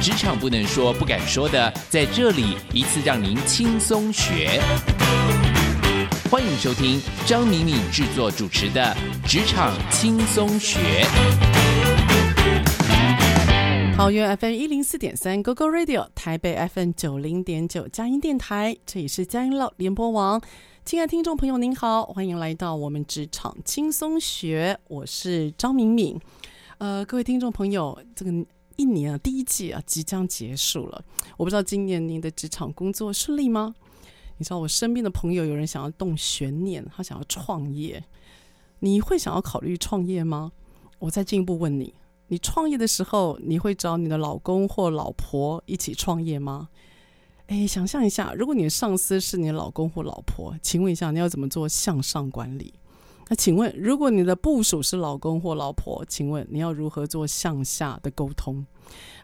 职场不能说、不敢说的，在这里一次让您轻松学。欢迎收听张敏敏制作主持的《职场轻松学》。桃园 FM 一零四点三，Google Radio，台北 FM 九零点九佳音电台，这里是佳音乐联播网。亲爱的听众朋友，您好，欢迎来到我们《职场轻松学》，我是张敏敏。呃，各位听众朋友，这个一年啊，第一季啊，即将结束了。我不知道今年您的职场工作顺利吗？你知道我身边的朋友有人想要动悬念，他想要创业，你会想要考虑创业吗？我再进一步问你，你创业的时候，你会找你的老公或老婆一起创业吗？诶，想象一下，如果你的上司是你的老公或老婆，请问一下，你要怎么做向上管理？那请问，如果你的部署是老公或老婆，请问你要如何做向下的沟通？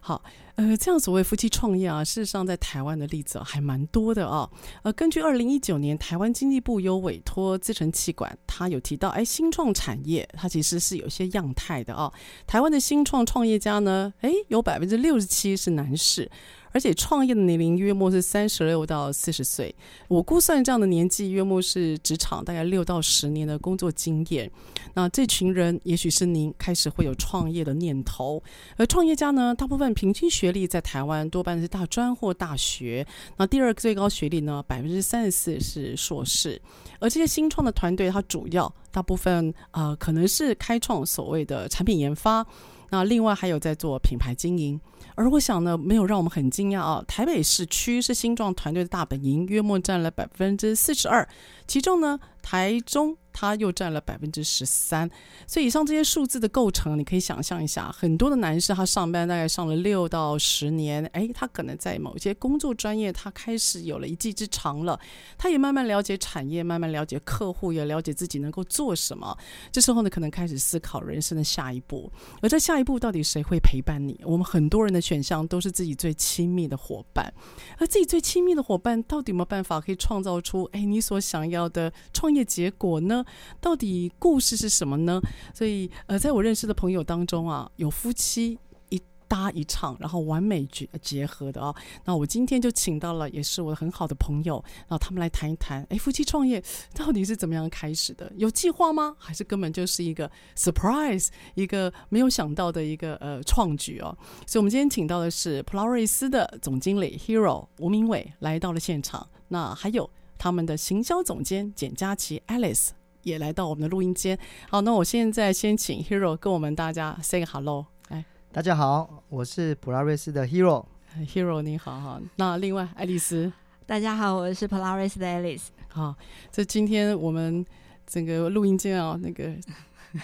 好，呃，这样所谓夫妻创业啊，事实上在台湾的例子还蛮多的啊。呃，根据二零一九年台湾经济部有委托资诚企管，他有提到，哎，新创产业它其实是有些样态的啊。台湾的新创创业家呢，哎，有百分之六十七是男士。而且创业的年龄约莫是三十六到四十岁，我估算这样的年纪约莫是职场大概六到十年的工作经验。那这群人也许是您开始会有创业的念头。而创业家呢，大部分平均学历在台湾多半是大专或大学。那第二个最高学历呢，百分之三十四是硕士。而这些新创的团队，它主要大部分呃可能是开创所谓的产品研发。那另外还有在做品牌经营。而我想呢，没有让我们很惊讶啊。台北市区是新创团队的大本营，约莫占了百分之四十二，其中呢，台中。他又占了百分之十三，所以以上这些数字的构成，你可以想象一下，很多的男士他上班大概上了六到十年，哎，他可能在某些工作专业，他开始有了一技之长了，他也慢慢了解产业，慢慢了解客户，也了解自己能够做什么。这时候呢，可能开始思考人生的下一步，而在下一步到底谁会陪伴你？我们很多人的选项都是自己最亲密的伙伴，而自己最亲密的伙伴到底有没有办法可以创造出哎你所想要的创业结果呢？到底故事是什么呢？所以，呃，在我认识的朋友当中啊，有夫妻一搭一唱，然后完美结结合的啊。那我今天就请到了，也是我很好的朋友，然后他们来谈一谈，哎，夫妻创业到底是怎么样开始的？有计划吗？还是根本就是一个 surprise，一个没有想到的一个呃创举哦？所以，我们今天请到的是普拉瑞斯的总经理 Hero 吴明伟来到了现场。那还有他们的行销总监简佳琪 Alice。也来到我们的录音间。好，那我现在先请 Hero 跟我们大家 say 个 hello。哎，大家好，我是普拉瑞斯的 Hero。Hero 你好哈。那另外爱丽丝，大家好，我是普拉瑞斯的 Alice。好，这今天我们整个录音间啊，那个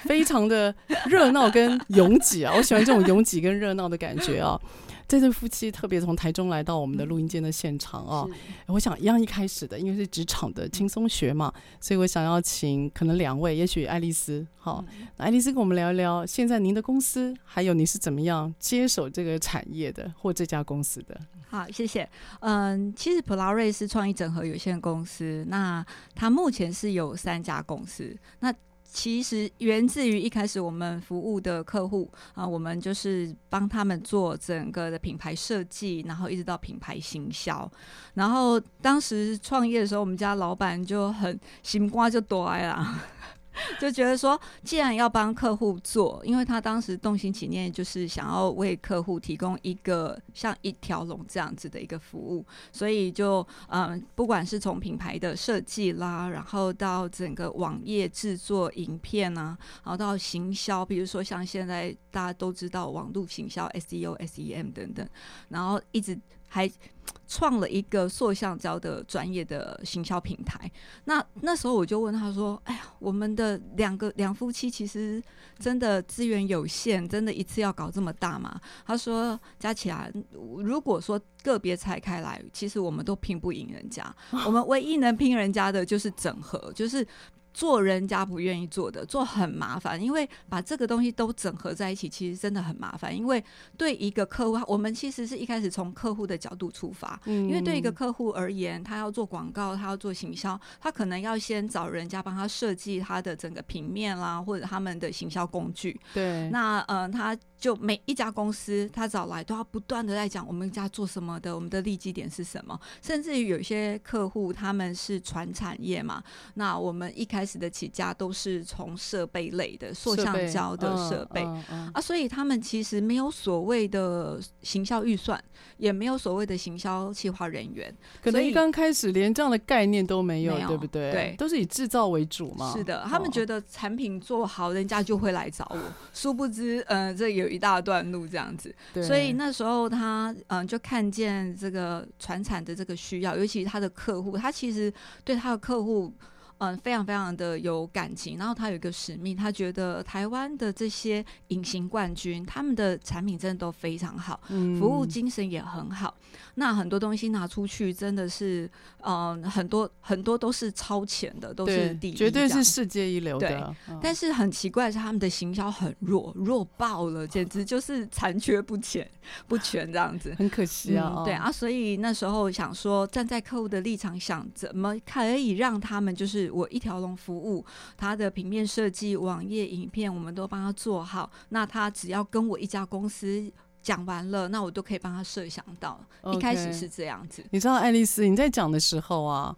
非常的热闹跟拥挤啊，我喜欢这种拥挤跟热闹的感觉啊。这对夫妻特别从台中来到我们的录音间的现场啊、哦，我想一样一开始的，因为是职场的轻松学嘛，所以我想要请可能两位，也许爱丽丝，好，那爱丽丝跟我们聊一聊，现在您的公司还有你是怎么样接手这个产业的，或这家公司的。好，谢谢。嗯，其实普拉瑞是创意整合有限公司，那它目前是有三家公司，那。其实源自于一开始我们服务的客户啊，我们就是帮他们做整个的品牌设计，然后一直到品牌行销。然后当时创业的时候，我们家老板就很心瓜就多了。就觉得说，既然要帮客户做，因为他当时动心起念，就是想要为客户提供一个像一条龙这样子的一个服务，所以就嗯，不管是从品牌的设计啦，然后到整个网页制作影片啊，然后到行销，比如说像现在大家都知道网络行销 SEO、SEM 等等，然后一直还创了一个塑橡胶的专业的行销平台。那那时候我就问他说：“哎呀，我们的两个两夫妻其实真的资源有限，真的一次要搞这么大吗？”他说：“加起来，如果说个别拆开来，其实我们都拼不赢人家。我们唯一能拼人家的就是整合，就是。”做人家不愿意做的，做很麻烦，因为把这个东西都整合在一起，其实真的很麻烦。因为对一个客户，我们其实是一开始从客户的角度出发，因为对一个客户而言，他要做广告，他要做行销，他可能要先找人家帮他设计他的整个平面啦，或者他们的行销工具。对，那嗯、呃，他。就每一家公司，他找来都要不断的在讲我们家做什么的，我们的利基点是什么。甚至于有些客户他们是传产业嘛，那我们一开始的起家都是从设备类的塑橡胶的设备、嗯嗯、啊，所以他们其实没有所谓的行销预算，也没有所谓的行销企划人员，可能一刚开始连这样的概念都没有，没有对不对？对，都是以制造为主嘛。是的，他们觉得产品做好，人家就会来找我。殊不知，呃，这有一大段路这样子，所以那时候他嗯就看见这个船产的这个需要，尤其是他的客户，他其实对他的客户。嗯，非常非常的有感情，然后他有一个使命，他觉得台湾的这些隐形冠军，他们的产品真的都非常好，嗯、服务精神也很好。那很多东西拿出去真的是，嗯，很多很多都是超前的，都是第一，绝对是世界一流的。对，嗯、但是很奇怪的是，他们的行销很弱，弱爆了，简直就是残缺不全，不全这样子，很可惜啊、嗯。对啊，所以那时候想说，站在客户的立场，想怎么可以让他们就是。我一条龙服务，他的平面设计、网页、影片，我们都帮他做好。那他只要跟我一家公司讲完了，那我都可以帮他设想到。Okay. 一开始是这样子。你知道，爱丽丝，你在讲的时候啊，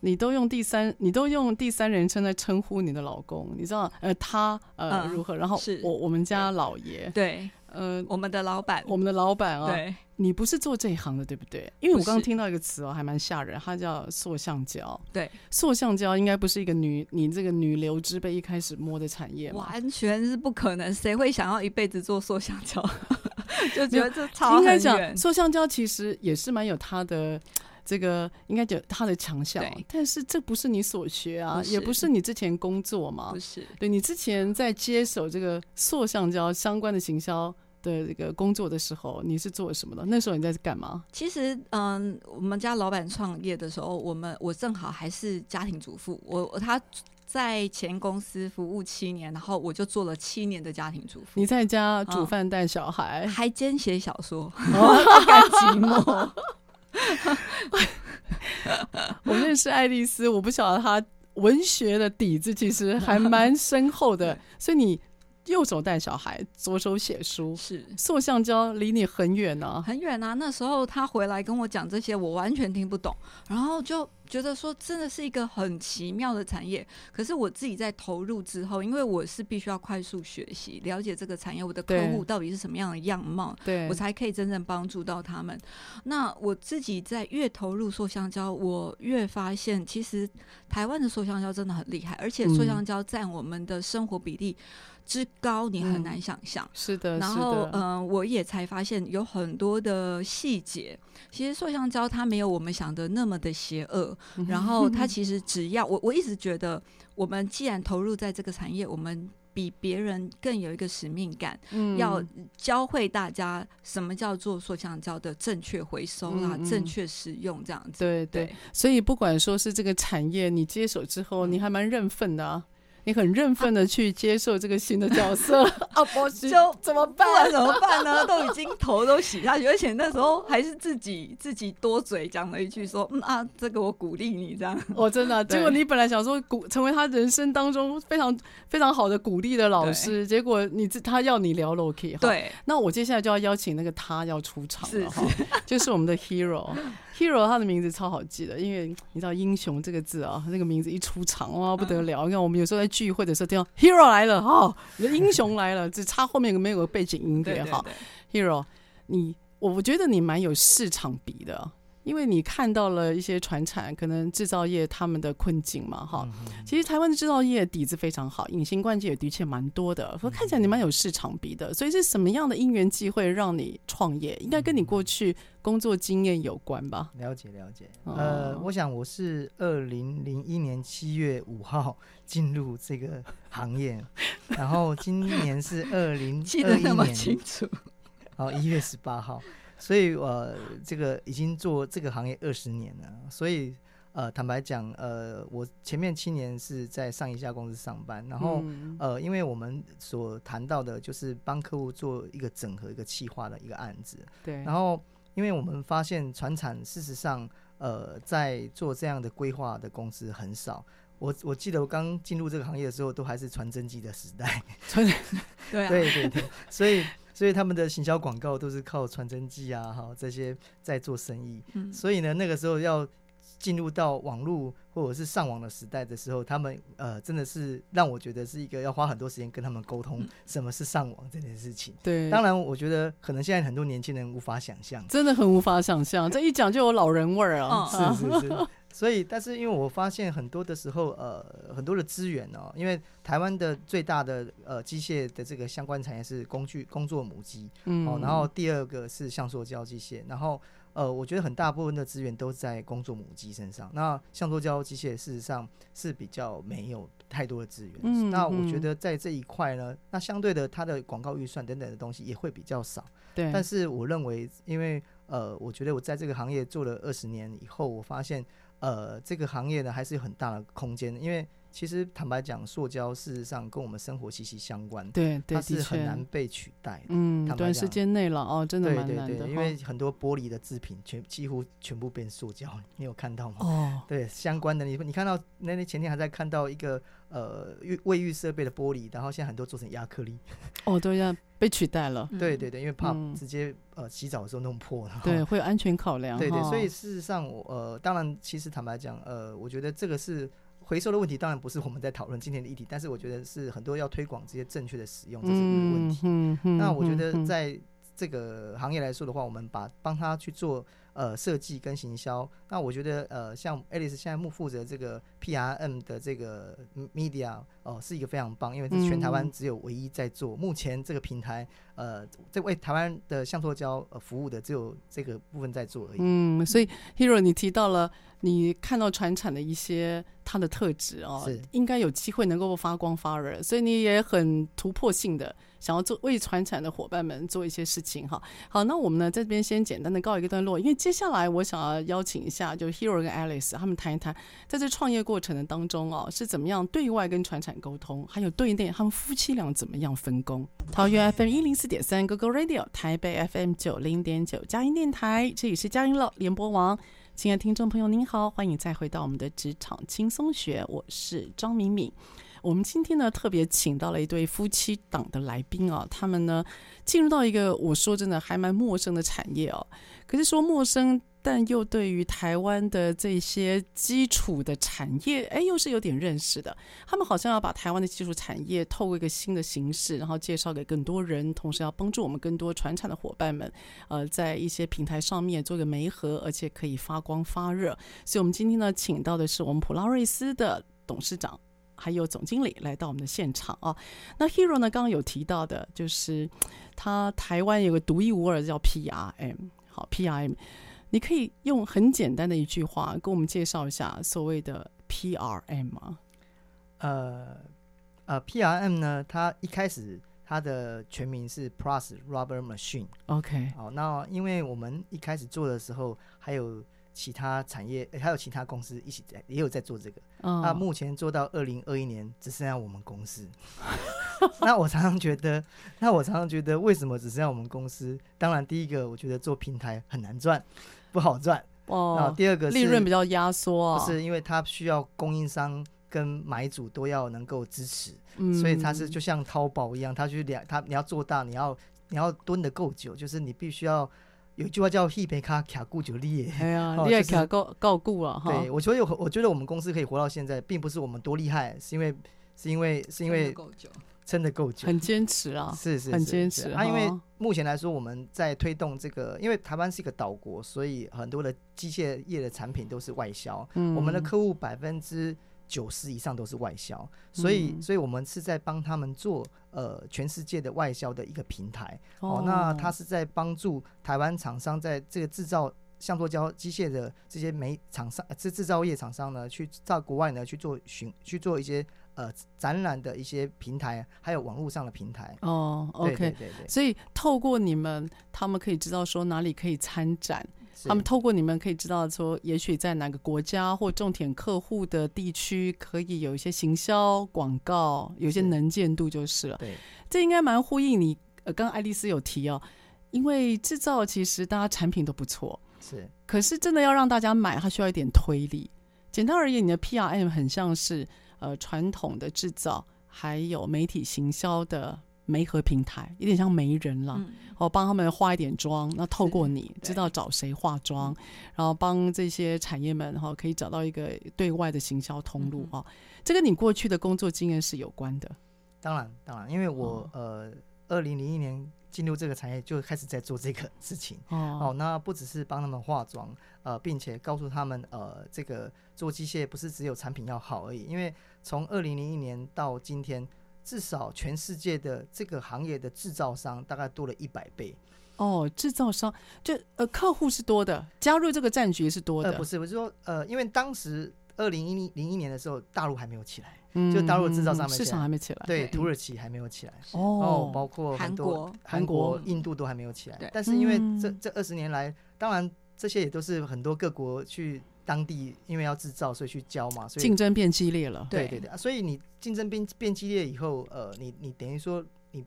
你都用第三，你都用第三人称在称呼你的老公。你知道，呃，他呃、嗯、如何？然后是我我们家老爷，对，呃，我们的老板，我们的老板啊，对。你不是做这一行的，对不对？因为我刚刚听到一个词哦，还蛮吓人，它叫塑橡胶。对，塑橡胶应该不是一个女你这个女流之辈一开始摸的产业，完全是不可能。谁会想要一辈子做塑橡胶？就觉得。应该讲，塑橡胶其实也是蛮有它的这个，应该讲它的强项。但是这不是你所学啊，也不是你之前工作嘛。不是，对你之前在接手这个塑橡胶相关的行销。的这个工作的时候，你是做什么的？那时候你在干嘛？其实，嗯，我们家老板创业的时候，我们我正好还是家庭主妇。我他在前公司服务七年，然后我就做了七年的家庭主妇。你在家煮饭带小孩，嗯、还兼写小说，不甘寂寞。我认识爱丽丝，我不晓得她文学的底子其实还蛮深厚的，所以你。右手带小孩，左手写书，是塑橡胶离你很远呢、啊，很远啊。那时候他回来跟我讲这些，我完全听不懂，然后就。觉得说真的是一个很奇妙的产业，可是我自己在投入之后，因为我是必须要快速学习，了解这个产业，我的客户到底是什么样的样貌，对，我才可以真正帮助到他们。那我自己在越投入塑香蕉，我越发现其实台湾的塑香蕉真的很厉害，而且塑香蕉占我们的生活比例之高，你很难想象、嗯。是的，然后嗯、呃，我也才发现有很多的细节，其实塑橡胶它没有我们想的那么的邪恶。然后他 其实只要我，我一直觉得，我们既然投入在这个产业，我们比别人更有一个使命感，嗯，要教会大家什么叫做塑橡胶的正确回收啦，嗯嗯，正确使用这样子。对对，对，所以不管说是这个产业，你接手之后，你还蛮认份的啊。你很认份的去接受这个新的角色啊，不就怎么办？怎么办呢？都已经头都洗下去，而且那时候还是自己自己多嘴讲了一句说：“嗯啊，这个我鼓励你这样。”我真的，结果你本来想说鼓成为他人生当中非常非常好的鼓励的老师，结果你他要你聊 Loki 哈。对，那我接下来就要邀请那个他要出场了哈，就是我们的 Hero。Hero 他的名字超好记的，因为你知道“英雄”这个字啊，那个名字一出场哇不得了！你看我们有时候在聚会的时候听到 “Hero 来了”哈，英雄来了，只差后面有没有个背景音乐哈。Hero，你我我觉得你蛮有市场比的，因为你看到了一些传产可能制造业他们的困境嘛，哈、嗯。其实台湾的制造业底子非常好，隐形冠军也的确蛮多的，说看起来你蛮有市场比的。所以是什么样的因缘机会让你创业？应该跟你过去工作经验有关吧？了解了解。呃，我想我是二零零一年七月五号 进入这个行业，然后今年是二零 记得那么清楚，好一月十八号。所以，呃，这个已经做这个行业二十年了。所以，呃，坦白讲，呃，我前面七年是在上一家公司上班，然后，嗯、呃，因为我们所谈到的就是帮客户做一个整合、一个企划的一个案子。对。然后，因为我们发现船产事实上，呃，在做这样的规划的公司很少。我我记得我刚进入这个行业的时候，都还是传真机的时代。传 对啊。对对对。所以。所以他们的行销广告都是靠传真机啊，哈，这些在做生意。嗯。所以呢，那个时候要进入到网络或者是上网的时代的时候，他们呃真的是让我觉得是一个要花很多时间跟他们沟通什么是上网这件事情。对。当然，我觉得可能现在很多年轻人无法想象。真的很无法想象，这一讲就有老人味儿啊。是是是。所以，但是因为我发现很多的时候，呃，很多的资源哦，因为台湾的最大的呃机械的这个相关产业是工具工作母机，嗯，哦，然后第二个是橡塑胶机械，然后呃，我觉得很大部分的资源都在工作母机身上。那橡塑胶机械事实上是比较没有太多的资源，嗯，那我觉得在这一块呢，那相对的它的广告预算等等的东西也会比较少，对。但是我认为，因为呃，我觉得我在这个行业做了二十年以后，我发现。呃，这个行业呢，还是有很大的空间，因为其实坦白讲，塑胶事实上跟我们生活息息相关，对，对，它是很难被取代的。嗯，短时间内了哦，真的蛮难的。对对对，因为很多玻璃的制品全几乎全部变塑胶，你有看到吗？哦，对，相关的你你看到那天前天还在看到一个呃浴卫浴设备的玻璃，然后现在很多做成亚克力，哦，都要被取代了。对对对，因为怕直接、嗯、呃洗澡的时候弄破了。对，会有安全考量。对对，所以事实上我呃，当然其实坦白讲，呃，我觉得这个是。回收的问题当然不是我们在讨论今天的议题，但是我觉得是很多要推广这些正确的使用，这是一个问题。嗯嗯、那我觉得在这个行业来说的话，我们把帮他去做呃设计跟行销。那我觉得呃像 Alice 现在目负责这个 PRM 的这个 media 哦、呃，是一个非常棒，因为这全台湾只有唯一在做。目前这个平台呃在为台湾的橡塑胶呃服务的只有这个部分在做而已。嗯，所以 Hero 你提到了。你看到船产的一些它的特质哦，应该有机会能够发光发热，所以你也很突破性的想要做为传产的伙伴们做一些事情哈。好，那我们呢在这边先简单的告一个段落，因为接下来我想要邀请一下，就 Hero 跟 Alice 他们谈一谈，在这创业过程的当中哦，是怎么样对外跟传产沟通，还有对内他们夫妻俩怎么样分工。桃园 FM 一零四点三 GoGo Radio，台北 FM 九零点九佳音电台，这里是佳音乐联播网。亲爱的听众朋友，您好，欢迎再回到我们的职场轻松学，我是张敏敏。我们今天呢特别请到了一对夫妻档的来宾啊，他们呢进入到一个我说真的还蛮陌生的产业哦，可是说陌生。但又对于台湾的这些基础的产业，哎，又是有点认识的。他们好像要把台湾的基础产业透过一个新的形式，然后介绍给更多人，同时要帮助我们更多传产的伙伴们，呃，在一些平台上面做个媒合，而且可以发光发热。所以，我们今天呢，请到的是我们普拉瑞斯的董事长还有总经理来到我们的现场啊。那 Hero 呢，刚刚有提到的，就是他台湾有个独一无二的叫 PRM，好 PRM。你可以用很简单的一句话跟我们介绍一下所谓的 PRM 吗？呃呃，PRM 呢，它一开始它的全名是 Plus Rubber Machine。OK，好，那因为我们一开始做的时候，还有其他产业，还有其他公司一起在也有在做这个。Oh. 那目前做到二零二一年，只剩下我们公司。那我常常觉得，那我常常觉得，为什么只剩下我们公司？当然，第一个我觉得做平台很难赚。不好赚哦。然后第二个是利润比较压缩啊，不是因为它需要供应商跟买主都要能够支持，嗯，所以它是就像淘宝一样，它去两它你要做大，你要你要蹲得够久，就是你必须要有一句话叫“一杯卡卡固久力”，哎呀，厉害卡够够固了哈。对，我觉得有，我觉得我们公司可以活到现在，并不是我们多厉害，是因为是因为是因为够久，撑得够久，很坚持啊，是是很坚持啊。因为哦目前来说，我们在推动这个，因为台湾是一个岛国，所以很多的机械业的产品都是外销。嗯我们的客户百分之九十以上都是外销，所以嗯所以我们是在帮他们做呃全世界的外销的一个平台。哦，哦那他是在帮助台湾厂商在这个制造橡塑胶机械的这些煤厂商、制制造业厂商呢，去到国外呢去做巡去做一些呃展览的一些平台，还有网络上的平台。哦对，OK，对对对，所以透过你们，他们可以知道说哪里可以参展，是他们透过你们可以知道说，也许在哪个国家或重点客户的地区，可以有一些行销广告，有些能见度就是了。对这应该蛮呼应你，呃，刚刚爱丽丝有提哦，因为制造其实大家产品都不错，是可是真的要让大家买，它需要一点推力。简单而言，你的 PRM 很像是呃传统的制造，还有媒体行销的媒合平台，有点像媒人啦。嗯，哦，帮他们化一点妆，那透过你知道找谁化妆，然后帮这些产业们哈、哦、可以找到一个对外的行销通路嗯哦。这跟你过去的工作经验是有关的当然当然，因为我、哦呃二零零一年进入这个产业就开始在做这个事情。哦哦，那不只是帮他们化妆，呃，并且告诉他们，呃，这个做机械不是只有产品要好而已。因为从二零零一年到今天，至少全世界的这个行业的制造商大概多了一百倍。哦，制造商就呃客户是多的，加入这个战局是多的，呃，不是，我是说，呃，因为当时二零一零一年的时候，大陆还没有起来，嗯就大陆制造商没起来。市场还没起来，对，土耳其还没有起来。哦。哦，包括韩国。韩韩国。国、印度都还没有起来。但是因为这嗯。这二十年来，当然这些也都是很多各国去当地，因为要制造，所以去教嘛，所以竞争变激烈了，对对对所以你竞争变变激烈以后，呃，你你等于说你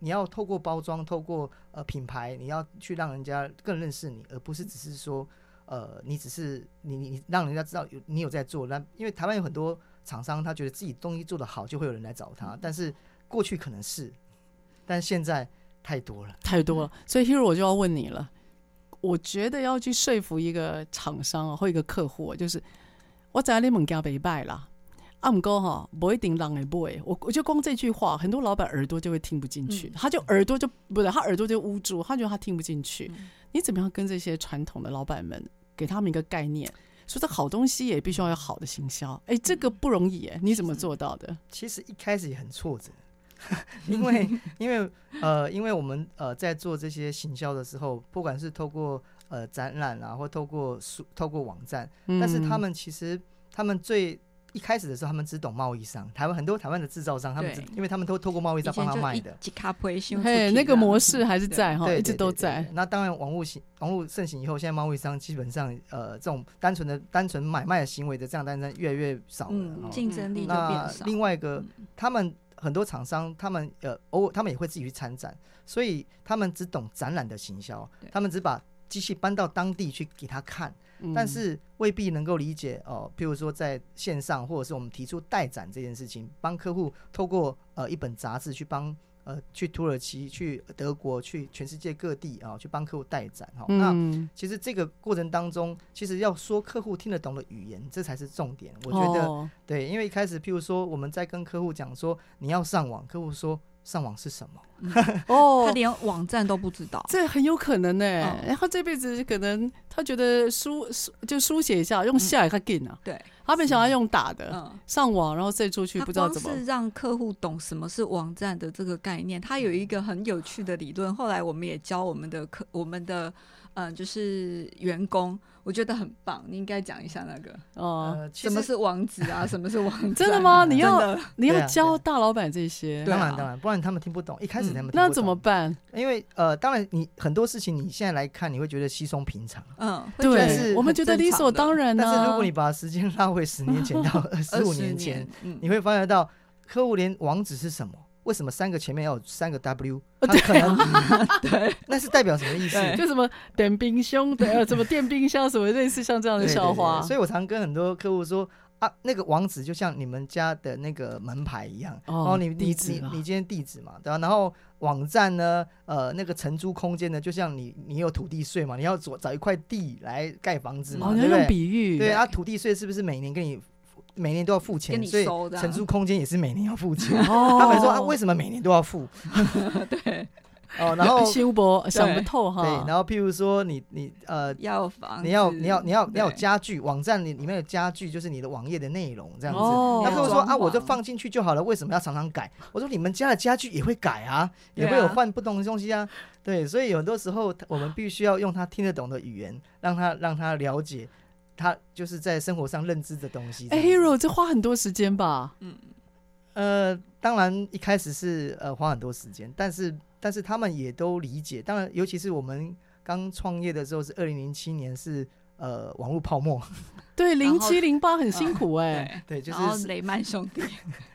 你要透过包装，透过呃品牌，你要去让人家更认识你，而不是只是说呃你只是你你你让人家知道有你有在做。那因为台湾有很多厂商，他觉得自己东西做得好，就会有人来找他。但是过去可能是，但现在太多了。太多了，所以 Hero 我就要问你了。我觉得要去说服一个厂商啊，或一个客户啊，就是我知道你物件袂歹啦，啊毋过哈，不一定人会买。我我就光这句话，很多老板耳朵就会听不进去，嗯他就耳朵就不对，他耳朵就捂住，他觉得他听不进去。嗯你怎么样跟这些传统的老板们给他们一个概念，说这好东西也必须要有好的行销？哎，这个不容易哎，你怎么做到的？其实一开始也很挫折，因为因为呃，因为我们呃在做这些行销的时候，不管是透过呃展览啊，或透过书、透过网站，但是他们其实他们最一开始的时候，他们只懂贸易商。台湾很多台湾的制造商，他们只因为他们都透过贸易商帮他卖的。嘿，那个模式还是在哈，一直都在。那当然，网络行网络盛行以后，现在贸易商基本上呃这种单纯的单纯买卖的行为的这样单单越来越少了。嗯，哦竞争力就那变少。另外一个，他们很多厂商，他们呃偶尔他们也会自己去参展，所以他们只懂展览的行销，他们只把机器搬到当地去给他看，嗯但是未必能够理解哦。譬如说在线上，或者是我们提出代展这件事情，帮客户透过呃一本杂志去帮呃去土耳其、去德国、去全世界各地啊、去帮客户代展哈、哦。那嗯，其实这个过程当中，其实要说客户听得懂的语言，这才是重点。我觉得。哦对，因为一开始，譬如说我们在跟客户讲说你要上网，客户说上网是什么？哦，他连网站都不知道。这很有可能呢、嗯然后这辈子可能他觉得书书就书写一下，用下来他给啊，对，他们想要用打的，嗯，上网然后再出去，不知道怎么。是让客户懂什么是网站的这个概念，他有一个很有趣的理论。后来我们也教我们的客，我们的嗯，就是员工，我觉得很棒。你应该讲一下那个哦、呃，什么是王子啊，什么是王子啊？真的吗？你要你要教大老板这些，对啊当然当然，不然他们听不懂。一开始他们听不懂、那怎么办？因为呃，当然你很多事情你现在来看，你会觉得稀松平常。嗯，对，是我们觉得理所当然呢、啊。但是如果你把时间 拉回十年前到 二十五20年前，，嗯，你会发现到客户连网址是什么，为什么三个前面要有三个 W，呃他可能对，那是代表什么意思？就什么电冰箱的，呃什么电冰箱，什么类似像这样的笑话。所以我常跟很多客户说啊，那个网址就像你们家的那个门牌一样，哦你你你地址啊你今天地址嘛，对吧、然后网站呢，呃，那个承租空间呢，就像你你有土地税嘛，你要找找一块地来盖房子嘛，哦，你要用对不对？比喻，对啊，土地税是不是每年给你每年都要付钱，所以承租空间也是每年要付钱。哦他们说啊，为什么每年都要付？对，哦，然后 修博想不透哈。对，然后譬如说你你呃。要房，你要你要你要你要有家具，网站里里面有家具，就是你的网页的内容这样子。哦那客户说啊，我就放进去就好了，为什么要常常改？我说你们家的家具也会改啊，也会有换不同的东西啊。对，所以有很多时候我们必须要用他听得懂的语言，让他让他了解他就是在生活上认知的东西。哎，Hero，这花很多时间吧？嗯呃，当然一开始是呃花很多时间，但是但是他们也都理解。当然，尤其是我们刚创业的时候是二零零七年是呃网络泡沫，对，零七零八很辛苦哎。对，对，就是雷曼兄弟，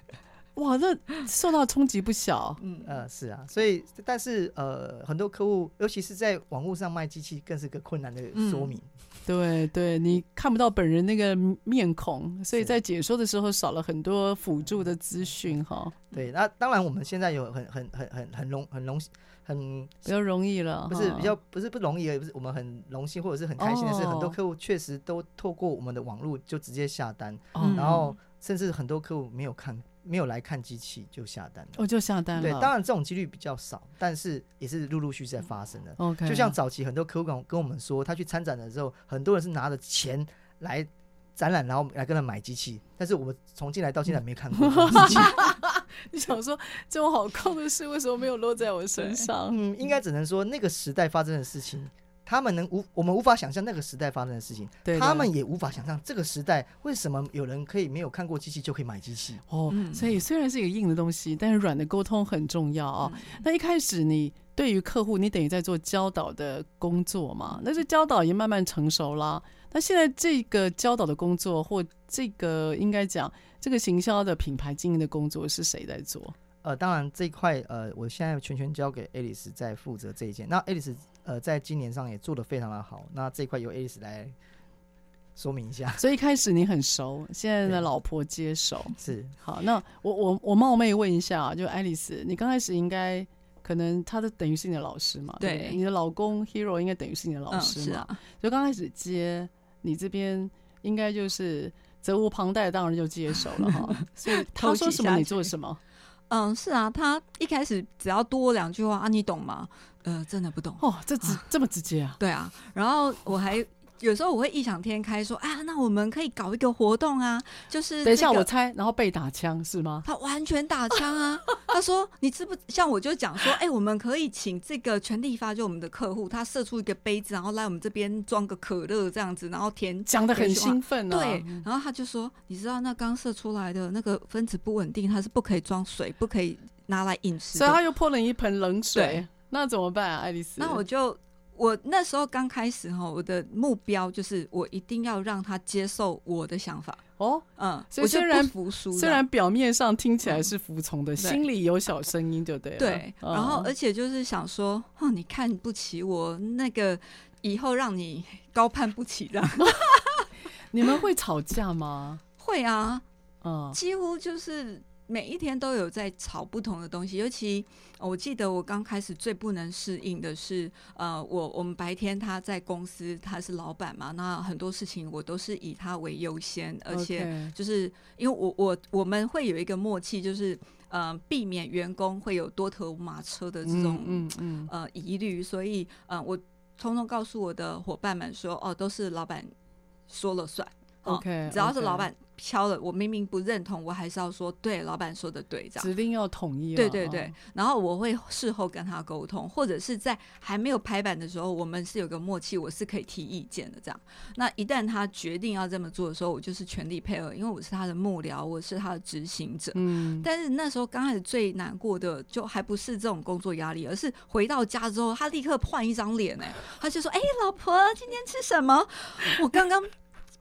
哇，那受到冲击不小。嗯，呃是啊，所以但是呃很多客户，尤其是在网络上卖机器，更是个困难的说明。对对，你看不到本人那个面孔，所以在解说的时候少了很多辅助的资讯哈，对，那当然我们现在有很很很很很荣很荣很比较容易了。不是比较不是不容易，而不是我们很荣幸或者是很开心的是，哦很多客户确实都透过我们的网络就直接下单，哦然后甚至很多客户没有看没有来看机器就下单了。我就下单了。对，当然这种几率比较少，但是也是陆陆续续在发生的。OK，就像早期很多客户跟跟我们说，他去参展的时候，很多人是拿着钱来展览，然后来跟他买机器，但是我们从进来到现在没看过机器。你想说这种好空的事为什么没有落在我身上？嗯，应该只能说那个时代发生的事情，他们能无我们无法想象那个时代发生的事情，对他们也无法想象这个时代为什么有人可以没有看过机器就可以买机器。哦，嗯所以虽然是一个硬的东西，但是软的沟通很重要哦。嗯那一开始你对于客户，你等于在做教导的工作嘛？那这教导也慢慢成熟啦。那现在这个教导的工作，或这个应该讲这个行销的品牌经营的工作，是谁在做？呃，当然这一块呃，我现在全权交给 Alice 在负责这一件。那 Alice 呃，在今年上也做的非常的好。那这一块由 Alice 来说明一下。所以一开始你很熟，现在的老婆接手。是，好，那我我我冒昧问一下啊，就爱丽丝，你刚开始应该可能他的等于是你的老师嘛？对你的老公 Hero 应该等于是你的老嗯，师嘛？是啊，所以刚开始接你这边应该就是责无旁贷，当然就接手了哈。所以他说什么你做什么。嗯，是啊，他一开始只要多两句话啊，你懂吗？呃，真的不懂。哦，这直这么直接啊？对啊，然后我还有时候我会异想天开说，啊，那我们可以搞一个活动啊，就是、等一下我猜，然后被打枪是吗？他完全打枪啊！他说：“你知不像我就讲说，哎、我们可以请这个全力发，就我们的客户，他射出一个杯子，然后来我们这边装个可乐这样子，然后填讲的很兴奋啊。对，然后他就说，你知道那刚射出来的那个分子不稳定，它是不可以装水，不可以拿来饮食。所以他又泼了一盆冷水对，那怎么办啊，爱丽丝？那我就我那时候刚开始哈，我的目标就是我一定要让他接受我的想法，哦，嗯，所以虽然服输，虽然表面上听起来是服从的，对心里有小声音，就对了。对，嗯然后而且就是想说，哦，你看不起我，那个以后让你高攀不起的。你们会吵架吗？会啊，嗯，几乎就是每一天都有在炒不同的东西。尤其呃我记得我刚开始最不能适应的是，呃，我我们白天他在公司他是老板嘛，那很多事情我都是以他为优先，而且就是因为我我我们会有一个默契，就是呃避免员工会有多头马车的这种嗯嗯呃疑虑，所以呃我通通告诉我的伙伴们说，哦，都是老板说了算。哦 OK，只要是老板敲了，我明明不认同，我还是要说对，老板说的对，这样。指令要统一了。对对对哦，然后我会事后跟他沟通，或者是在还没有排版的时候，我们是有个默契，我是可以提意见的。这样，那一旦他决定要这么做的时候，我就是全力配合，因为我是他的幕僚，我是他的执行者。嗯，但是那时候刚开始最难过的，就还不是这种工作压力，而是回到家之后，他立刻换一张脸，哎，他就说：“哎、老婆，今天吃什么？我刚刚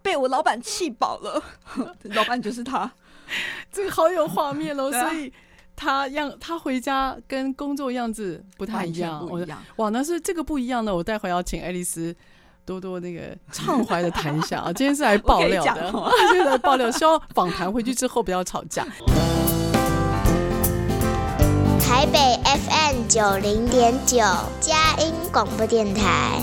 被我老板气饱了，老板就是他。”这个好有画面哦，对啊所以他样他回家跟工作样子不太一样，我一样。哇，那是这个不一样的。我待会要请爱丽丝多多那个畅怀的谈一下啊，今天是来爆料的，今天是来爆料，希望访谈回去之后不要吵架。台北 FM 九零点九佳音广播电台，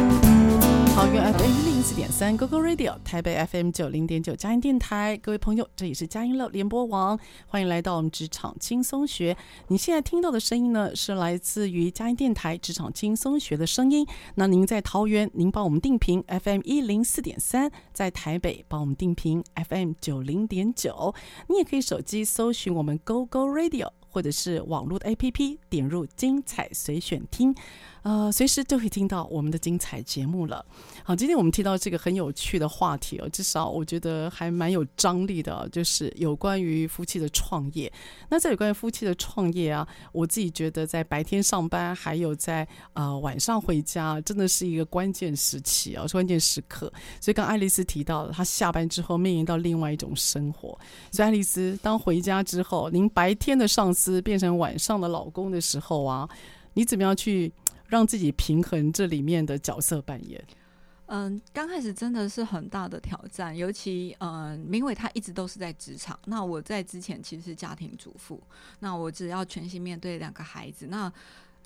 桃园 FM 一零四点三 GoGo Radio，台北 FM 九零点九佳音电台，各位朋友，这里是佳音乐联播网，欢迎来到我们职场轻松学。你现在听到的声音呢，是来自于佳音电台职场轻松学的声音。那您在桃园，您帮我们定频 FM 一零四点三；在台北，帮我们定频 FM 九零点九。你也可以手机搜寻我们 GoGo Radio，或者是网络的 APP，点入精彩随选听。呃，随时就可以听到我们的精彩节目了。好，今天我们提到这个很有趣的话题哦，至少我觉得还蛮有张力的，就是有关于夫妻的创业。那在有关于夫妻的创业啊，我自己觉得在白天上班，还有在呃晚上回家，真的是一个关键时期啊，关键时刻。所以刚爱丽丝提到了，她下班之后面临到另外一种生活。所以爱丽丝，当回家之后，您白天的上司变成晚上的老公的时候啊，你怎么样去？让自己平衡这里面的角色扮演。嗯，刚开始真的是很大的挑战，尤其嗯，明伟他一直都是在职场，那我在之前其实是家庭主妇，那我只要全心面对两个孩子，那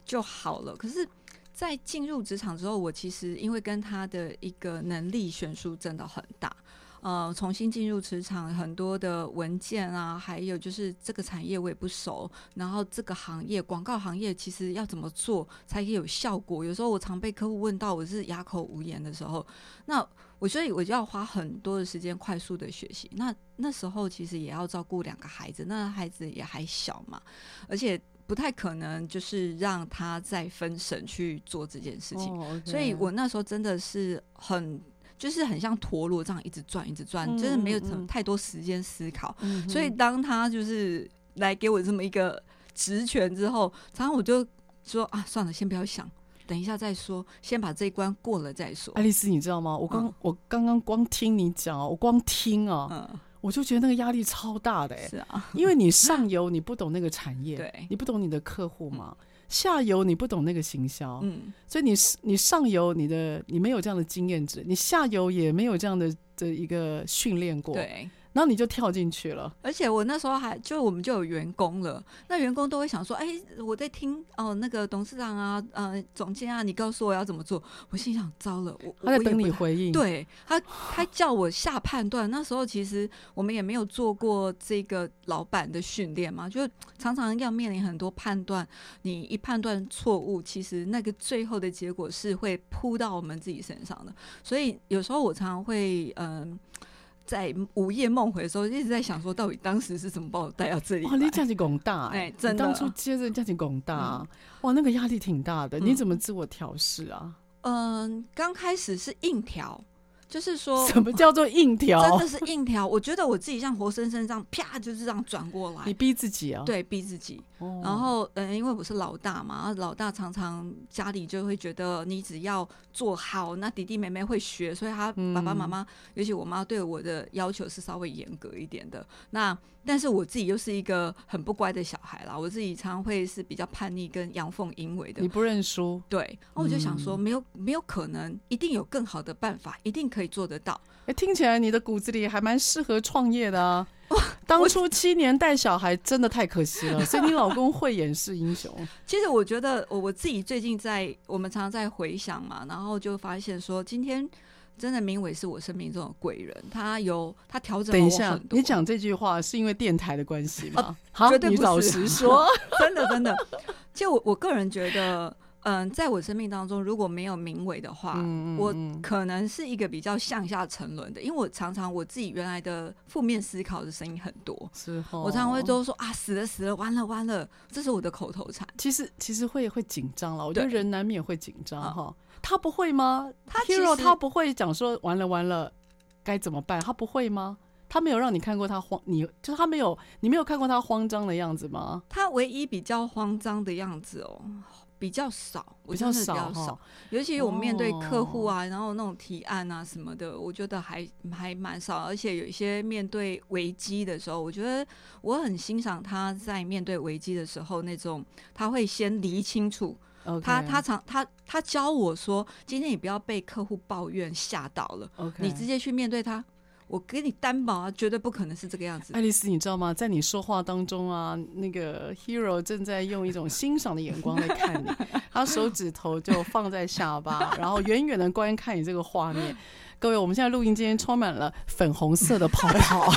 就好了。可是，在进入职场之后，我其实因为跟他的一个能力悬殊真的很大。呃，重新进入职场，很多的文件啊，还有就是这个产业我也不熟，然后这个行业广告行业其实要怎么做才可以有效果？有时候我常被客户问到，我是哑口无言的时候，那我所以我就要花很多的时间快速的学习。那那时候其实也要照顾两个孩子，那孩子也还小嘛，而且不太可能就是让他再分神去做这件事情。Oh. 所以我那时候真的是很。就是很像陀螺这样一直转，一直转，真的没有什么太多时间思考。嗯、所以当他就是来给我这么一个职权之后，常常我就说啊，算了，先不要想，等一下再说，先把这一关过了再说。爱丽丝，你知道吗？我刚、嗯、我刚刚光听你讲，我光听啊，嗯、我就觉得那个压力超大的、欸。是啊，因为你上游你不懂那个产业，对，你不懂你的客户嘛。嗯下游你不懂那个行销，嗯，所以你你上游你的你没有这样的经验值，你下游也没有这样的的一个训练过，对。然后你就跳进去了，而且我那时候还就我们就有员工了，那员工都会想说，哎，我在听哦，那个董事长啊，呃，总监啊，你告诉我要怎么做。我心想，糟了，我他在等你回应。对他，他叫我下判断。那时候其实我们也没有做过这个老板的训练嘛，就常常要面临很多判断。你一判断错误，其实那个最后的结果是会扑到我们自己身上的。所以有时候我常常会嗯。呃在午夜梦回的时候，一直在想说，到底当时是怎么把我带到这里？哇，你家境广大哎、欸，真的，当初接着家境广大，嗯、哇，那个压力挺大的。你怎么自我调试啊？嗯，刚、呃、开始是硬调。就是说，什么叫做硬条？真的是硬条。我觉得我自己像活生生这样，啪，就是这样转过来。你逼自己啊？对，逼自己。哦、然后，嗯，因为我是老大嘛，老大常常家里就会觉得你只要做好，那弟弟妹妹会学，所以他爸爸妈妈，嗯、尤其我妈对我的要求是稍微严格一点的。那但是我自己又是一个很不乖的小孩啦，我自己常常会是比较叛逆跟阳奉阴违的。你不认输？对。然后我就想说，没有没有可能，一定有更好的办法，一定可以做得到。哎，听起来你的骨子里还蛮适合创业的啊！当初七年带小孩真的太可惜了，所以你老公会演示英雄。其实我觉得我我自己最近在我们常常在回想嘛，然后就发现说今天。真的，明伟是我生命中的贵人，他有他调整。等一下，你讲这句话是因为电台的关系吗？啊、好，绝对不是，你老实说，真的真的。就我我个人觉得，嗯，在我生命当中，如果没有明伟的话，嗯、我可能是一个比较向下沉沦的，因为我常常我自己原来的负面思考的声音很多，是哦、我常常会都说啊，死了死了，完了完了，这是我的口头禅。其实其实会会紧张了，我觉得人难免会紧张哈。他不会吗？他 Hero 他不会讲说完了完了该怎么办？他不会吗？他没有让你看过他慌，你就他没有，你没有看过他慌张的样子吗？他唯一比较慌张的样子哦，比较少，我真的，比较少。尤其我们面对客户啊，哦、然后那种提案啊什么的，我觉得还还蛮少。而且有一些面对危机的时候，我觉得我很欣赏他在面对危机的时候那种，他会先理清楚。他他常他他教我说，今天你不要被客户抱怨吓到了.你直接去面对他。我给你担保啊，绝对不可能是这个样子。爱丽丝，你知道吗？在你说话当中啊，那个 Hero 正在用一种欣赏的眼光来看你，他手指头就放在下巴，然后远远的观看你这个画面。各位，我们现在录音间充满了粉红色的泡泡，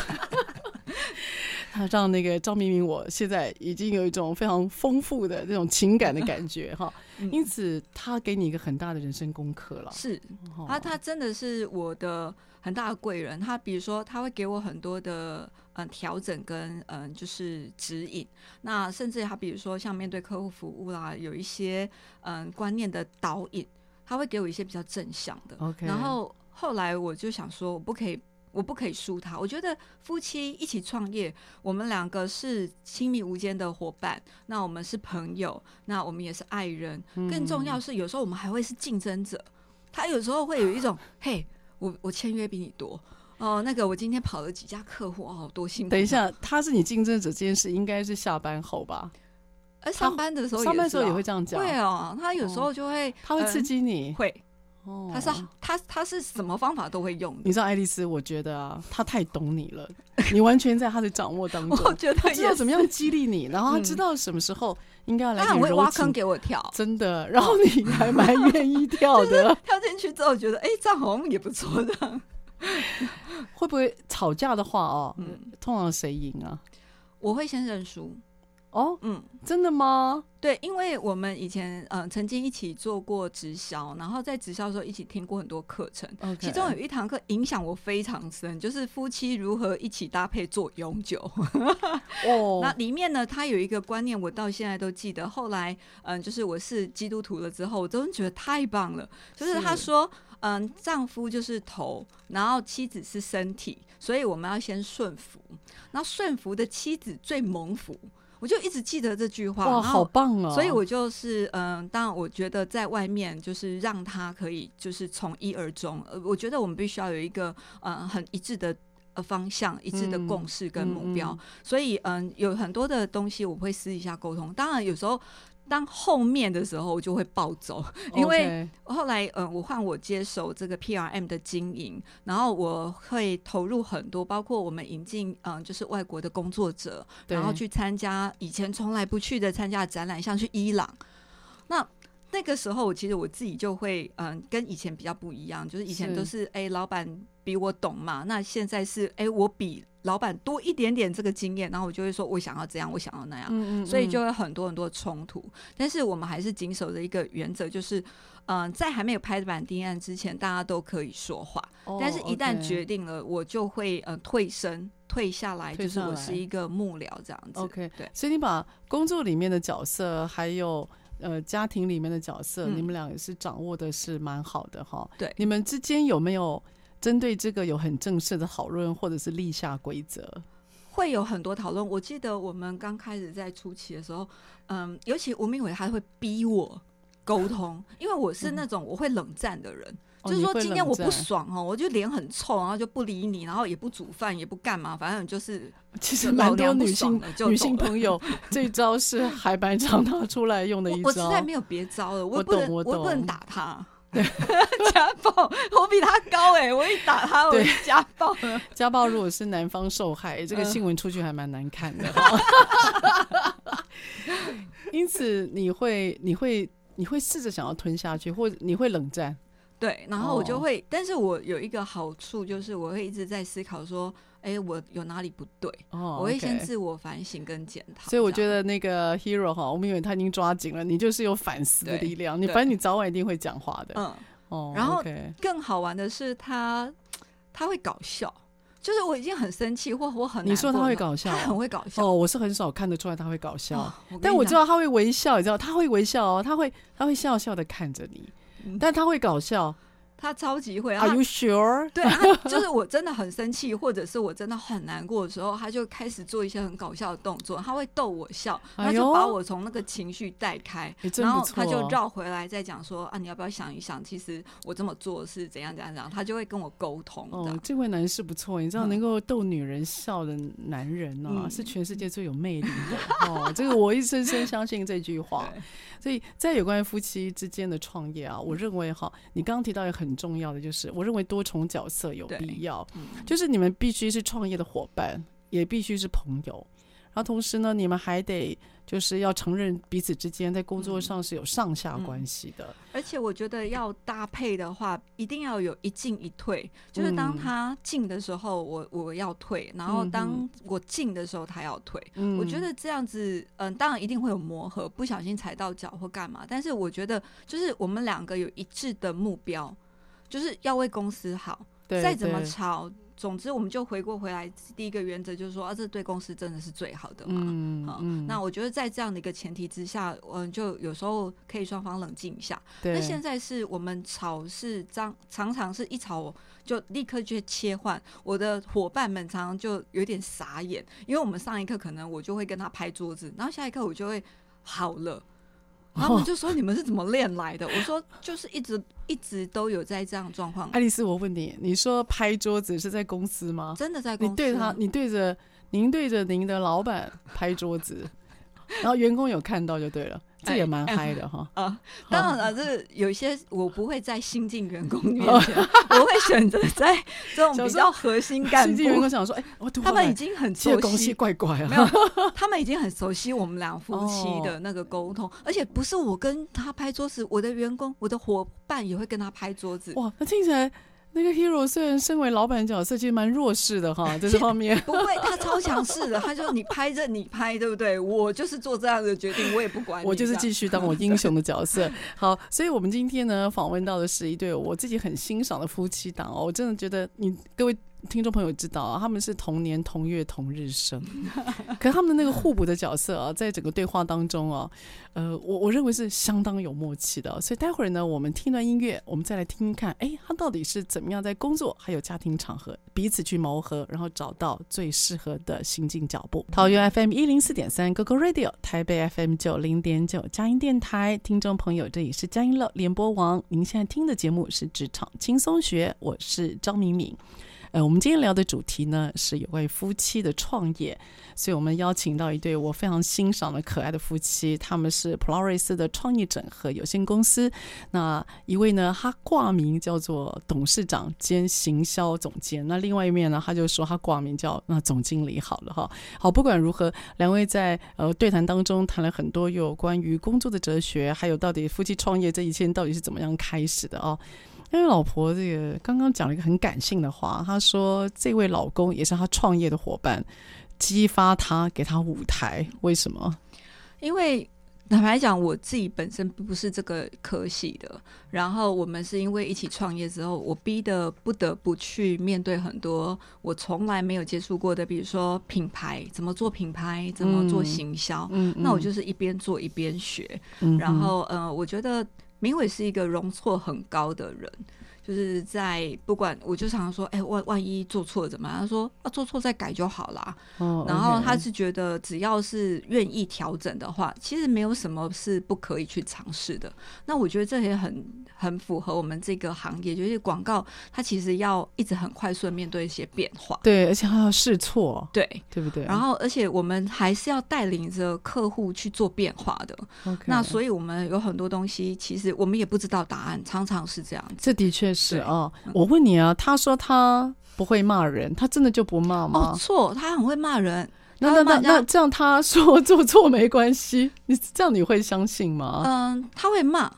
他让那个张明明，我现在已经有一种非常丰富的这种情感的感觉哈。因此，他给你一个很大的人生功课了。是，他他真的是我的。很大的贵人，他比如说他会给我很多的嗯调整跟嗯就是指引，那甚至他比如说像面对客户服务啦，有一些嗯观念的导引，他会给我一些比较正向的。Okay. 然后后来我就想说，我不可以，我不可以输他。我觉得夫妻一起创业，我们两个是亲密无间的伙伴，那我们是朋友，那我们也是爱人，更重要是有时候我们还会是竞争者。他有时候会有一种 嘿。我我签约比你多哦，那个我今天跑了几家客户哦，多辛苦。等一下，他是你竞争者这件事，应该是下班后吧？而上班的时候，上班的时候也会这样讲。对哦，他有时候就会，他会刺激你，会。哦，他是他他是什么方法都会用。你知道爱丽丝，我觉得啊，他太懂你了，你完全在他的掌握当 中。我觉得他知道怎么样激励你，然后他知道什么时候应该要来。他很会挖坑给我跳，真的。然后你还蛮愿意跳的，跳进去之后觉得，哎，这样好像也不错的。会不会吵架的话哦？嗯，通常谁赢啊？我会先认输。哦，嗯，真的吗？对，因为我们以前嗯、呃、曾经一起做过直销，然后在直销的时候一起听过很多课程，Okay. 其中有一堂课影响我非常深，就是夫妻如何一起搭配做永久。哦，那里面呢，他有一个观念，我到现在都记得。后来嗯、呃，就是我是基督徒了之后，我真的觉得太棒了。就是他说，嗯、呃，丈夫就是头，然后妻子是身体，所以我们要先顺服，然后顺服的妻子最蒙福。我就一直记得这句话，哇，好棒哦！所以我就是，嗯、呃，当然，我觉得在外面就是让他可以就是从一而终。呃，我觉得我们必须要有一个，嗯，很一致的呃方向、一致的共识跟目标。嗯嗯嗯、所以，嗯、呃，有很多的东西我会私底下沟通。当然，有时候。当后面的时候，我就会暴走，因为后来，嗯、呃，我换我接手这个 PRM 的经营，然后我会投入很多，包括我们引进，嗯、呃，就是外国的工作者，然后去参加以前从来不去的参加的展览，像去伊朗。那那个时候，我其实我自己就会，嗯、呃，跟以前比较不一样，就是以前都是，哎是，老板比我懂嘛，那现在是，哎，我比。老板多一点点这个经验，然后我就会说，我想要这样，我想要那样，嗯嗯嗯，所以就会很多很多冲突。但是我们还是谨守着一个原则，就是，嗯、呃，在还没有拍板定案之前，大家都可以说话。哦、但是，一旦决定了，我就会呃退身退下来，就是我是一个幕僚这样子。OK，对。所以你把工作里面的角色，还有呃家庭里面的角色，嗯、你们俩也是掌握的是蛮好的哈。对，你们之间有没有针对这个有很正式的讨论，或者是立下规则？会有很多讨论。我记得我们刚开始在初期的时候，嗯，尤其吴明伟他会逼我沟通，因为我是那种我会冷战的人，嗯、就是说今天我不爽哦，我就脸很臭，然后就不理你，然后也不煮饭，也不干嘛，反正就是。其实蛮多女性女性朋友 这招是还蛮常拿出来用的一招。我实在没有别招了，我不能我，我不能打他。对，家暴，我比他高哎、欸，我一打他，我就家暴了。家暴如果是男方受害，这个新闻出去还蛮难看的。因此，你会，你会，你会试着想要吞下去，或者你会冷战。对，然后我就会，哦、但是我有一个好处，就是我会一直在思考说。哎、欸，我有哪里不对？哦，oh. 我会先自我反省跟检讨。所以我觉得那个 Hero 哈，我们以为他已经抓紧了，你就是有反思的力量。你反正你早晚一定会讲话的。嗯，哦，然后更好玩的是他他会搞笑，就是我已经很生气或我很你说他会搞笑，他很会搞笑哦。我是很少看得出来他会搞笑，哦、我但我知道他会微笑，你知道他会微笑哦，他会他会笑笑的看着你，嗯、但他会搞笑。他超级会。Are you sure？对，就是我真的很生气，或者是我真的很难过的时候，他就开始做一些很搞笑的动作，他会逗我笑，他就把我从那个情绪带开，哎、然后他就绕回来再讲说啊，你要不要想一想，其实我这么做是怎样怎样怎样，他就会跟我沟通。哦，这位男士不错，你知道能够逗女人笑的男人呢、啊嗯，是全世界最有魅力的 哦。这个我一深深相信这句话。所以在有关于夫妻之间的创业啊，我认为哈，你刚刚提到一个很重要的，就是我认为多重角色有必要，就是你们必须是创业的伙伴，也必须是朋友，然后同时呢，你们还得。就是要承认彼此之间在工作上是有上下关系的、嗯嗯，而且我觉得要搭配的话，一定要有一进一退。就是当他进的时候我，我我要退，然后当我进的时候，他要退、嗯。我觉得这样子，嗯，当然一定会有磨合，不小心踩到脚或干嘛。但是我觉得，就是我们两个有一致的目标，就是要为公司好，再怎么吵。总之，我们就回过回来，第一个原则就是说，啊，这对公司真的是最好的嘛？嗯，嗯，那我觉得在这样的一个前提之下，嗯，就有时候可以双方冷静一下。对。那现在是我们吵是常常常是一吵就立刻就切换，我的伙伴们常常就有点傻眼，因为我们上一刻可能我就会跟他拍桌子，然后下一刻我就会好了。他们就说：“你们是怎么练来的？”我说：“就是一直一直都有在这样状况。”爱丽丝，我问你，你说拍桌子是在公司吗？真的在公司。你对他，你对着您对着您的老板拍桌子，然后员工有看到就对了。这也蛮嗨的哈、哎哎！啊，当然了，这有些我不会在新进员工面前，我会选择在 这种比较核心干部。新进员工想说，哎，我他们已经很熟悉，怪怪啊，没有，他们已经很熟悉我们俩夫妻的那个沟通，而且不是我跟他拍桌子，我的员工、我的伙伴也会跟他拍桌子。哇，那听起来。那个 hero 虽然身为老板角色，其实蛮弱势的哈，在这方面不会，他超强势的。他就你拍着你拍，对不对？我就是做这样的决定，我也不管你。我就是继续当我英雄的角色。好，所以我们今天呢，访问到的是一对我自己很欣赏的夫妻档哦，我真的觉得你各位。听众朋友知道啊，他们是同年同月同日生，可是他们的那个互补的角色啊，在整个对话当中啊，呃，我我认为是相当有默契的。所以待会儿呢，我们听段音乐，我们再来听听看，哎，他到底是怎么样在工作还有家庭场合彼此去磨合，然后找到最适合的行进脚步。桃园 FM 一零四点三，Go Go Radio，台北 FM 九零点九，佳音电台，听众朋友，这里是佳音乐联播网，您现在听的节目是职场轻松学，我是张敏敏。呃，我们今天聊的主题呢，是有关于夫妻的创业，所以我们邀请到一对我非常欣赏的可爱的夫妻，他们是普劳瑞斯的创意整合有限公司。那一位呢，他挂名叫做董事长兼行销总监；那另外一面呢，他就说他挂名叫那总经理。好了哈，好，不管如何，两位在呃对谈当中谈了很多有关于工作的哲学，还有到底夫妻创业这一切到底是怎么样开始的哦。因为老婆这个刚刚讲了一个很感性的话，她说这位老公也是她创业的伙伴，激发她给她舞台。为什么？因为坦白讲，我自己本身不是这个科系的，然后我们是因为一起创业之后，我逼得不得不去面对很多我从来没有接触过的，比如说品牌怎么做品牌，怎么做行销。嗯，那我就是一边做一边学。嗯，然后呃，我觉得。明伟是一个容错很高的人。就是在不管，我就常常说，哎、欸，万万一做错了怎么样？他说啊，做错再改就好啦。Oh, 然后他是觉得，只要是愿意调整的话，其实没有什么是不可以去尝试的。那我觉得这也很很符合我们这个行业，就是广告，它其实要一直很快速的面对一些变化。对，而且还要试错，对，对不对？然后，而且我们还是要带领着客户去做变化的。Okay. 那所以我们有很多东西，其实我们也不知道答案，常常是这样子。这的确是。是啊，我问你啊，他说他不会骂人，他真的就不骂吗？哦，错，他很会骂人。那那那那这样他说做错没关系，你这样你会相信吗？嗯，他会骂，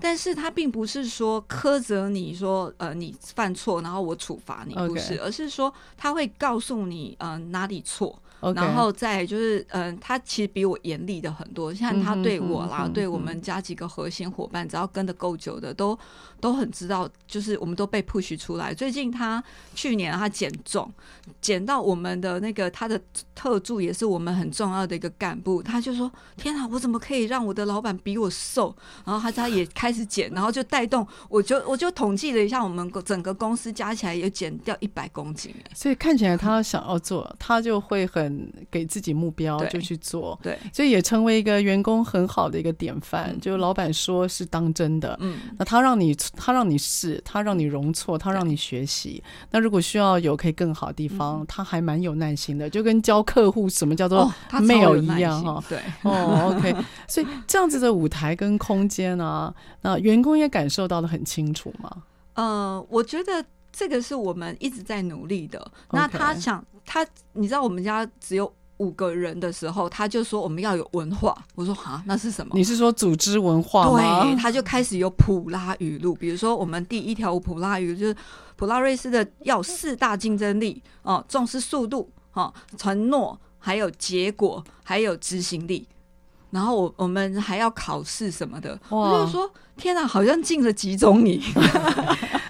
但是他并不是说苛责你说呃你犯错，然后我处罚你，不是.而是说他会告诉你嗯、呃、哪里错。然后再就是，嗯，他其实比我严厉的很多。像他对我啦，嗯、哼哼对我们家几个核心伙伴，只要跟的够久的，都都很知道，就是我们都被 push 出来。最近他去年他减重，减到我们的那个他的特助也是我们很重要的一个干部，他就说：“天啊，我怎么可以让我的老板比我瘦？”然后他他也开始减，然后就带动，我就 我就统计了一下，我们整个公司加起来也减掉一百公斤。所以看起来他想要做，他就会很。给自己目标就去做，对，所以也成为一个员工很好的一个典范。嗯、就老板说是当真的，嗯，那他让你他让你试，他让你容错，他让你学习。那如果需要有可以更好的地方，嗯、他还蛮有耐心的，就跟教客户什么叫做没有一样哈。对，哦，OK，所以这样子的舞台跟空间啊，那员工也感受到的很清楚嘛。嗯，我觉得。这个是我们一直在努力的。那他想，他你知道，我们家只有五个人的时候，他就说我们要有文化。我说哈，那是什么？你是说组织文化吗？对，他就开始有普拉语录。比如说，我们第一条普拉语就是普拉瑞斯的要四大竞争力哦，重视速度哦，承诺，还有结果，还有执行力。然后我我们还要考试什么的。我就说天哪，好像进了集中营。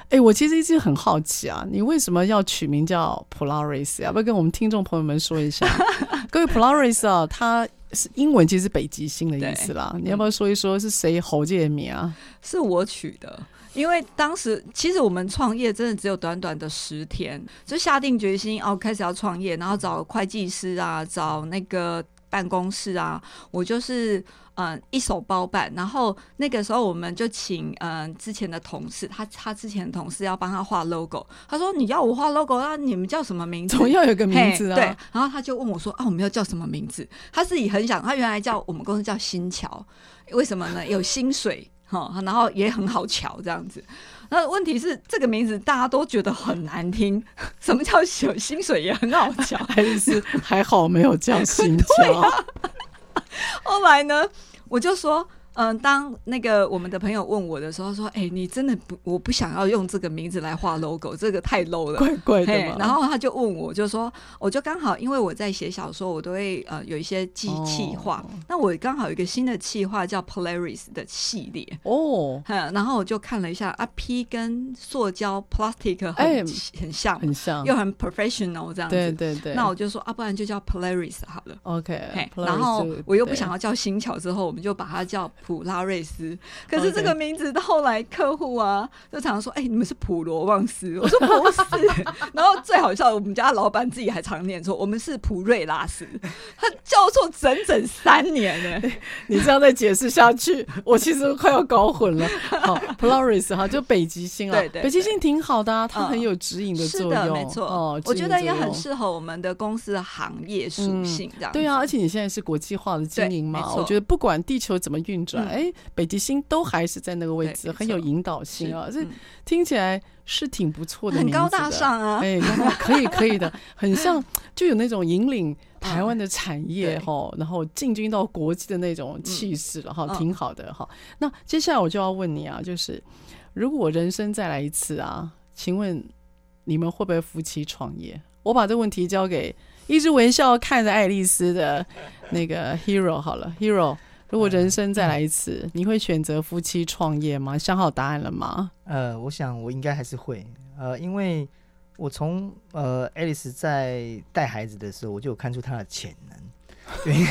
哎、欸，我其实一直很好奇啊，你为什么要取名叫 Polaris？要不要跟我们听众朋友们说一下？各位 Polaris 啊，它是英文其实是北极星的意思啦。你要不要说一说是谁侯这个名啊？是我取的，因为当时其实我们创业真的只有短短的十天，就下定决心哦，开始要创业，然后找会计师啊，找那个办公室啊，我就是。嗯，一手包办，然后那个时候我们就请嗯之前的同事，他他之前的同事要帮他画 logo，他说你要我画 logo，那你们叫什么名字？总要有个名字啊。对，然后他就问我说啊，我们要叫什么名字？他自己很想，他原来叫我们公司叫新桥，为什么呢？有薪水哈，然后也很好瞧这样子。那问题是这个名字大家都觉得很难听，什么叫有薪水也很好瞧？还是还好没有叫新桥？后来呢，我就说。嗯，当那个我们的朋友问我的时候，说：“哎、欸，你真的不，我不想要用这个名字来画 logo，这个太 low 了，怪怪的。”然后他就问我，就说：“我就刚好，因为我在写小说，我都会呃有一些计企划。哦、那我刚好有一个新的气划叫 Polaris 的系列哦。然后我就看了一下，啊，P 跟塑胶 plastic 很、欸、很像，很像，又很 professional 这样子。对对对。那我就说啊，不然就叫 Polaris 好了。OK。然后我又不想要叫新桥，之后我们就把它叫。普拉瑞斯，可是这个名字到后来客户啊就常常说：“哎、欸，你们是普罗旺斯。”我说：“不是。”然后最好笑，我们家老板自己还常念错，我们是普瑞拉斯，他叫错整整三年呢、欸。你这样再解释下去，我其实快要搞混了。好普拉瑞斯哈，就北极星啊，对对对，北极星挺好的啊，它很有指引的作用，嗯、没错。哦，我觉得也很适合我们的公司的行业属性这样、嗯。对啊，而且你现在是国际化的经营嘛，我觉得不管地球怎么运转。哎、嗯，北极星都还是在那个位置，很有引导性啊！这听起来是挺不错的，很高大上啊！哎，可以可以的，很像就有那种引领台湾的产业哈，嗯、然后进军到国际的那种气势了哈，嗯、挺好的哈。那接下来我就要问你啊，就是如果人生再来一次啊，请问你们会不会夫妻创业？我把这问题交给一直微笑看着爱丽丝的那个 Hero 好了，Hero。如果人生再来一次，嗯、你会选择夫妻创业吗？想好答案了吗？呃，我想我应该还是会，呃，因为我从呃爱丽丝在带孩子的时候，我就有看出她的潜能。原因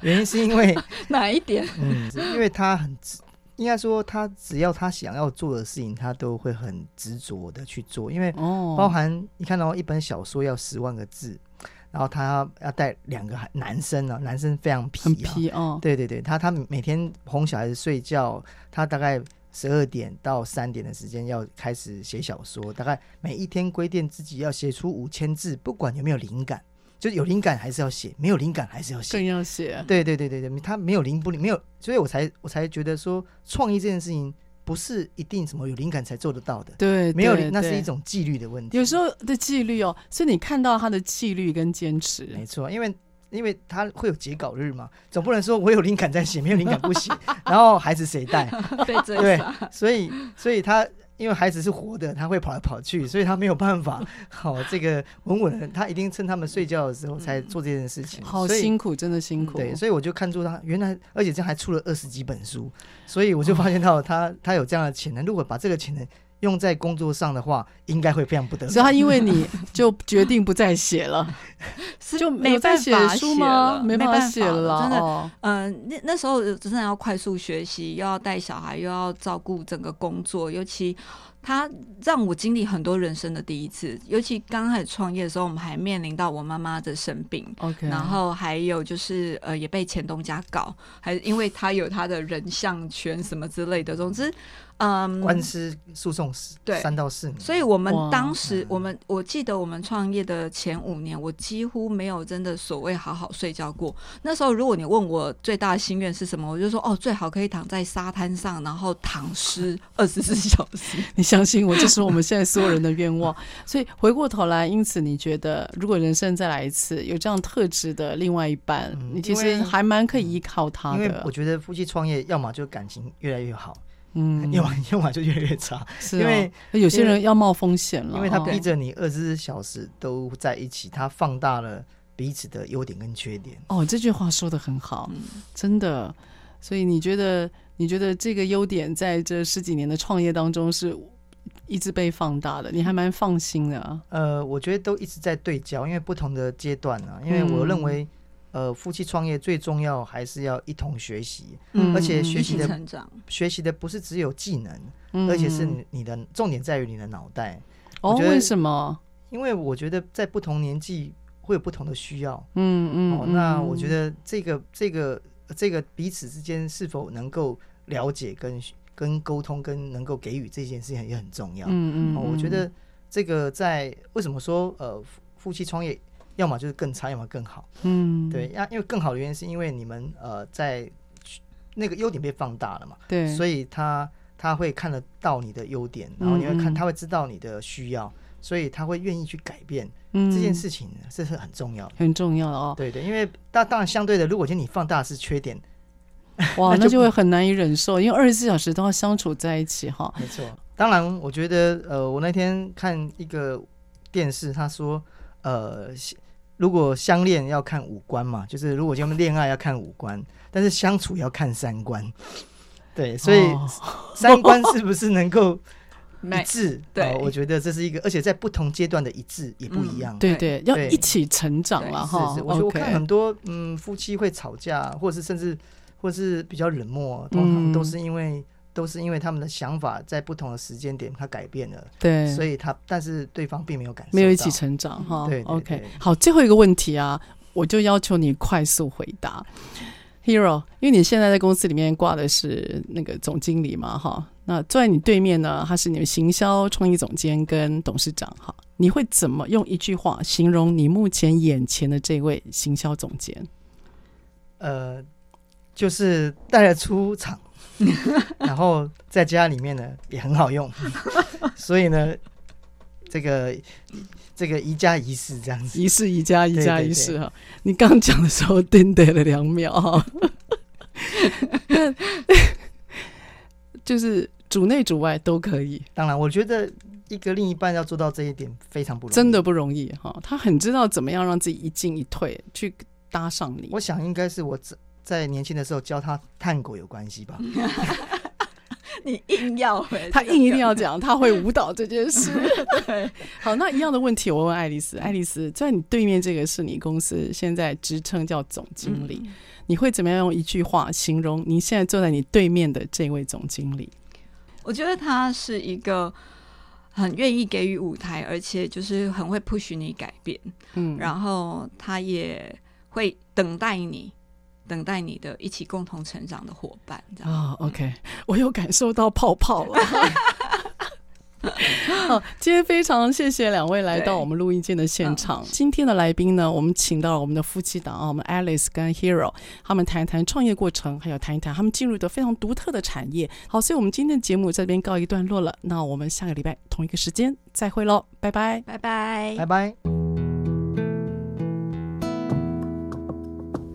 原因是因为 哪一点？嗯，因为她很应该说，她只要她想要做的事情，她都会很执着的去做。因为包含你看到一本小说要十万个字。然后他要带两个男生呢，男生非常皮，很皮哦。对对对，他他每天哄小孩子睡觉，他大概十二点到三点的时间要开始写小说，大概每一天规定自己要写出五千字，不管有没有灵感，就是有灵感还是要写，没有灵感还是要写，更要写。对对对对对，他没有灵不灵，没有，所以我才我才觉得说创意这件事情。不是一定什么有灵感才做得到的，对，没有灵，那是一种纪律的问题。有时候的纪律哦，所以你看到他的纪律跟坚持，没错，因为因为他会有截稿日嘛，总不能说我有灵感在写，没有灵感不写，然后孩子谁带？对，所以所以他因为孩子是活的，他会跑来跑去，所以他没有办法 好这个稳稳的。他一定趁他们睡觉的时候才做这件事情。嗯、好辛苦，真的辛苦。对，所以我就看出他原来，而且这样还出了二十几本书，所以我就发现到他、哦、他有这样的潜能。如果把这个潜能用在工作上的话，应该会非常不得了。所以他因为你就决定不再写了，就没办法写书吗？没办法写了，真的。嗯、呃，那那时候真的要快速学习，又要带小孩，又要照顾整个工作，尤其。他让我经历很多人生的第一次，尤其刚开始创业的时候，我们还面临到我妈妈的生病，OK，然后还有就是呃也被前东家搞，还因为他有他的人像权什么之类的，总之。嗯，官司诉讼对三到四年，所以我们当时，我们我记得我们创业的前五年，我几乎没有真的所谓好好睡觉过。那时候，如果你问我最大的心愿是什么，我就说哦，最好可以躺在沙滩上，然后躺尸 二十四小时。你相信我，这是我们现在所有人的愿望。所以回过头来，因此你觉得，如果人生再来一次，有这样特质的另外一半，嗯、你其实还蛮可以依靠他的。因为我觉得夫妻创业，要么就感情越来越好。嗯，用完用完就越来越差，是、哦、因为有些人要冒风险了，因为他逼着你二十四小时都在一起，他放大了彼此的优点跟缺点。哦，这句话说的很好，嗯、真的。所以你觉得，你觉得这个优点在这十几年的创业当中是一直被放大的，你还蛮放心的。呃，我觉得都一直在对焦，因为不同的阶段啊，因为我认为。呃，夫妻创业最重要还是要一同学习，嗯、而且学习的成长，学习的不是只有技能，嗯、而且是你的重点在于你的脑袋。哦，为什么？因为我觉得在不同年纪会有不同的需要。嗯嗯。哦，那我觉得这个这个这个彼此之间是否能够了解跟跟沟通跟能够给予这件事情也很重要。嗯嗯、哦。我觉得这个在为什么说呃夫妻创业？要么就是更差，要么更好。嗯，对，呀，因为更好的原因是因为你们呃在那个优点被放大了嘛，对，所以他他会看得到你的优点，然后你会看，他会知道你的需要，所以他会愿意去改变。嗯，这件事情这是很重要的，很重要的哦。对对，因为当当然相对的，如果今天你放大是缺点，哇，那就会很难以忍受，因为二十四小时都要相处在一起哈。没错，当然我觉得呃，我那天看一个电视，他说呃。如果相恋要看五官嘛，就是如果他们恋爱要看五官，但是相处要看三观。对，所以三观是不是能够 一致？哦、对、呃，我觉得这是一个，而且在不同阶段的一致也不一样。嗯、对对，要一起成长了哈。是是，我我看很多嗯夫妻会吵架，或者是甚至或者是比较冷漠，通常都是因为。都是因为他们的想法在不同的时间点，他改变了，对，所以他但是对方并没有感受，没有一起成长哈。对，，OK，好，最后一个问题啊，我就要求你快速回答，Hero，因为你现在在公司里面挂的是那个总经理嘛，哈，那坐在你对面呢，他是你们行销创意总监跟董事长，哈，你会怎么用一句话形容你目前眼前的这位行销总监？呃，就是带得出场。然后在家里面呢也很好用，所以呢，这个这个一加一式这样子，一式一加一加一式哈。你刚讲的时候定得了两秒哈，就是主内主外都可以。当然，我觉得一个另一半要做到这一点非常不容易，真的不容易哈。他很知道怎么样让自己一进一退去搭上你。我想应该是我这。在年轻的时候教他探戈有关系吧？你硬要，他硬一定要讲他会舞蹈这件事。对，好，那一样的问题我问爱丽丝，爱丽丝在你对面这个是你公司现在职称叫总经理，嗯、你会怎么样用一句话形容你现在坐在你对面的这位总经理？我觉得他是一个很愿意给予舞台，而且就是很会 push 你改变，嗯，然后他也会等待你。等待你的一起共同成长的伙伴，这样啊、oh,？OK，我有感受到泡泡了。好，今天非常谢谢两位来到我们录音间的现场。嗯、今天的来宾呢，我们请到了我们的夫妻档啊，我们 Alice 跟 Hero，他们谈一谈创业过程，还有谈一谈他们进入的非常独特的产业。好，所以我们今天的节目在这边告一段落了。那我们下个礼拜同一个时间再会喽，拜拜，拜拜，拜拜。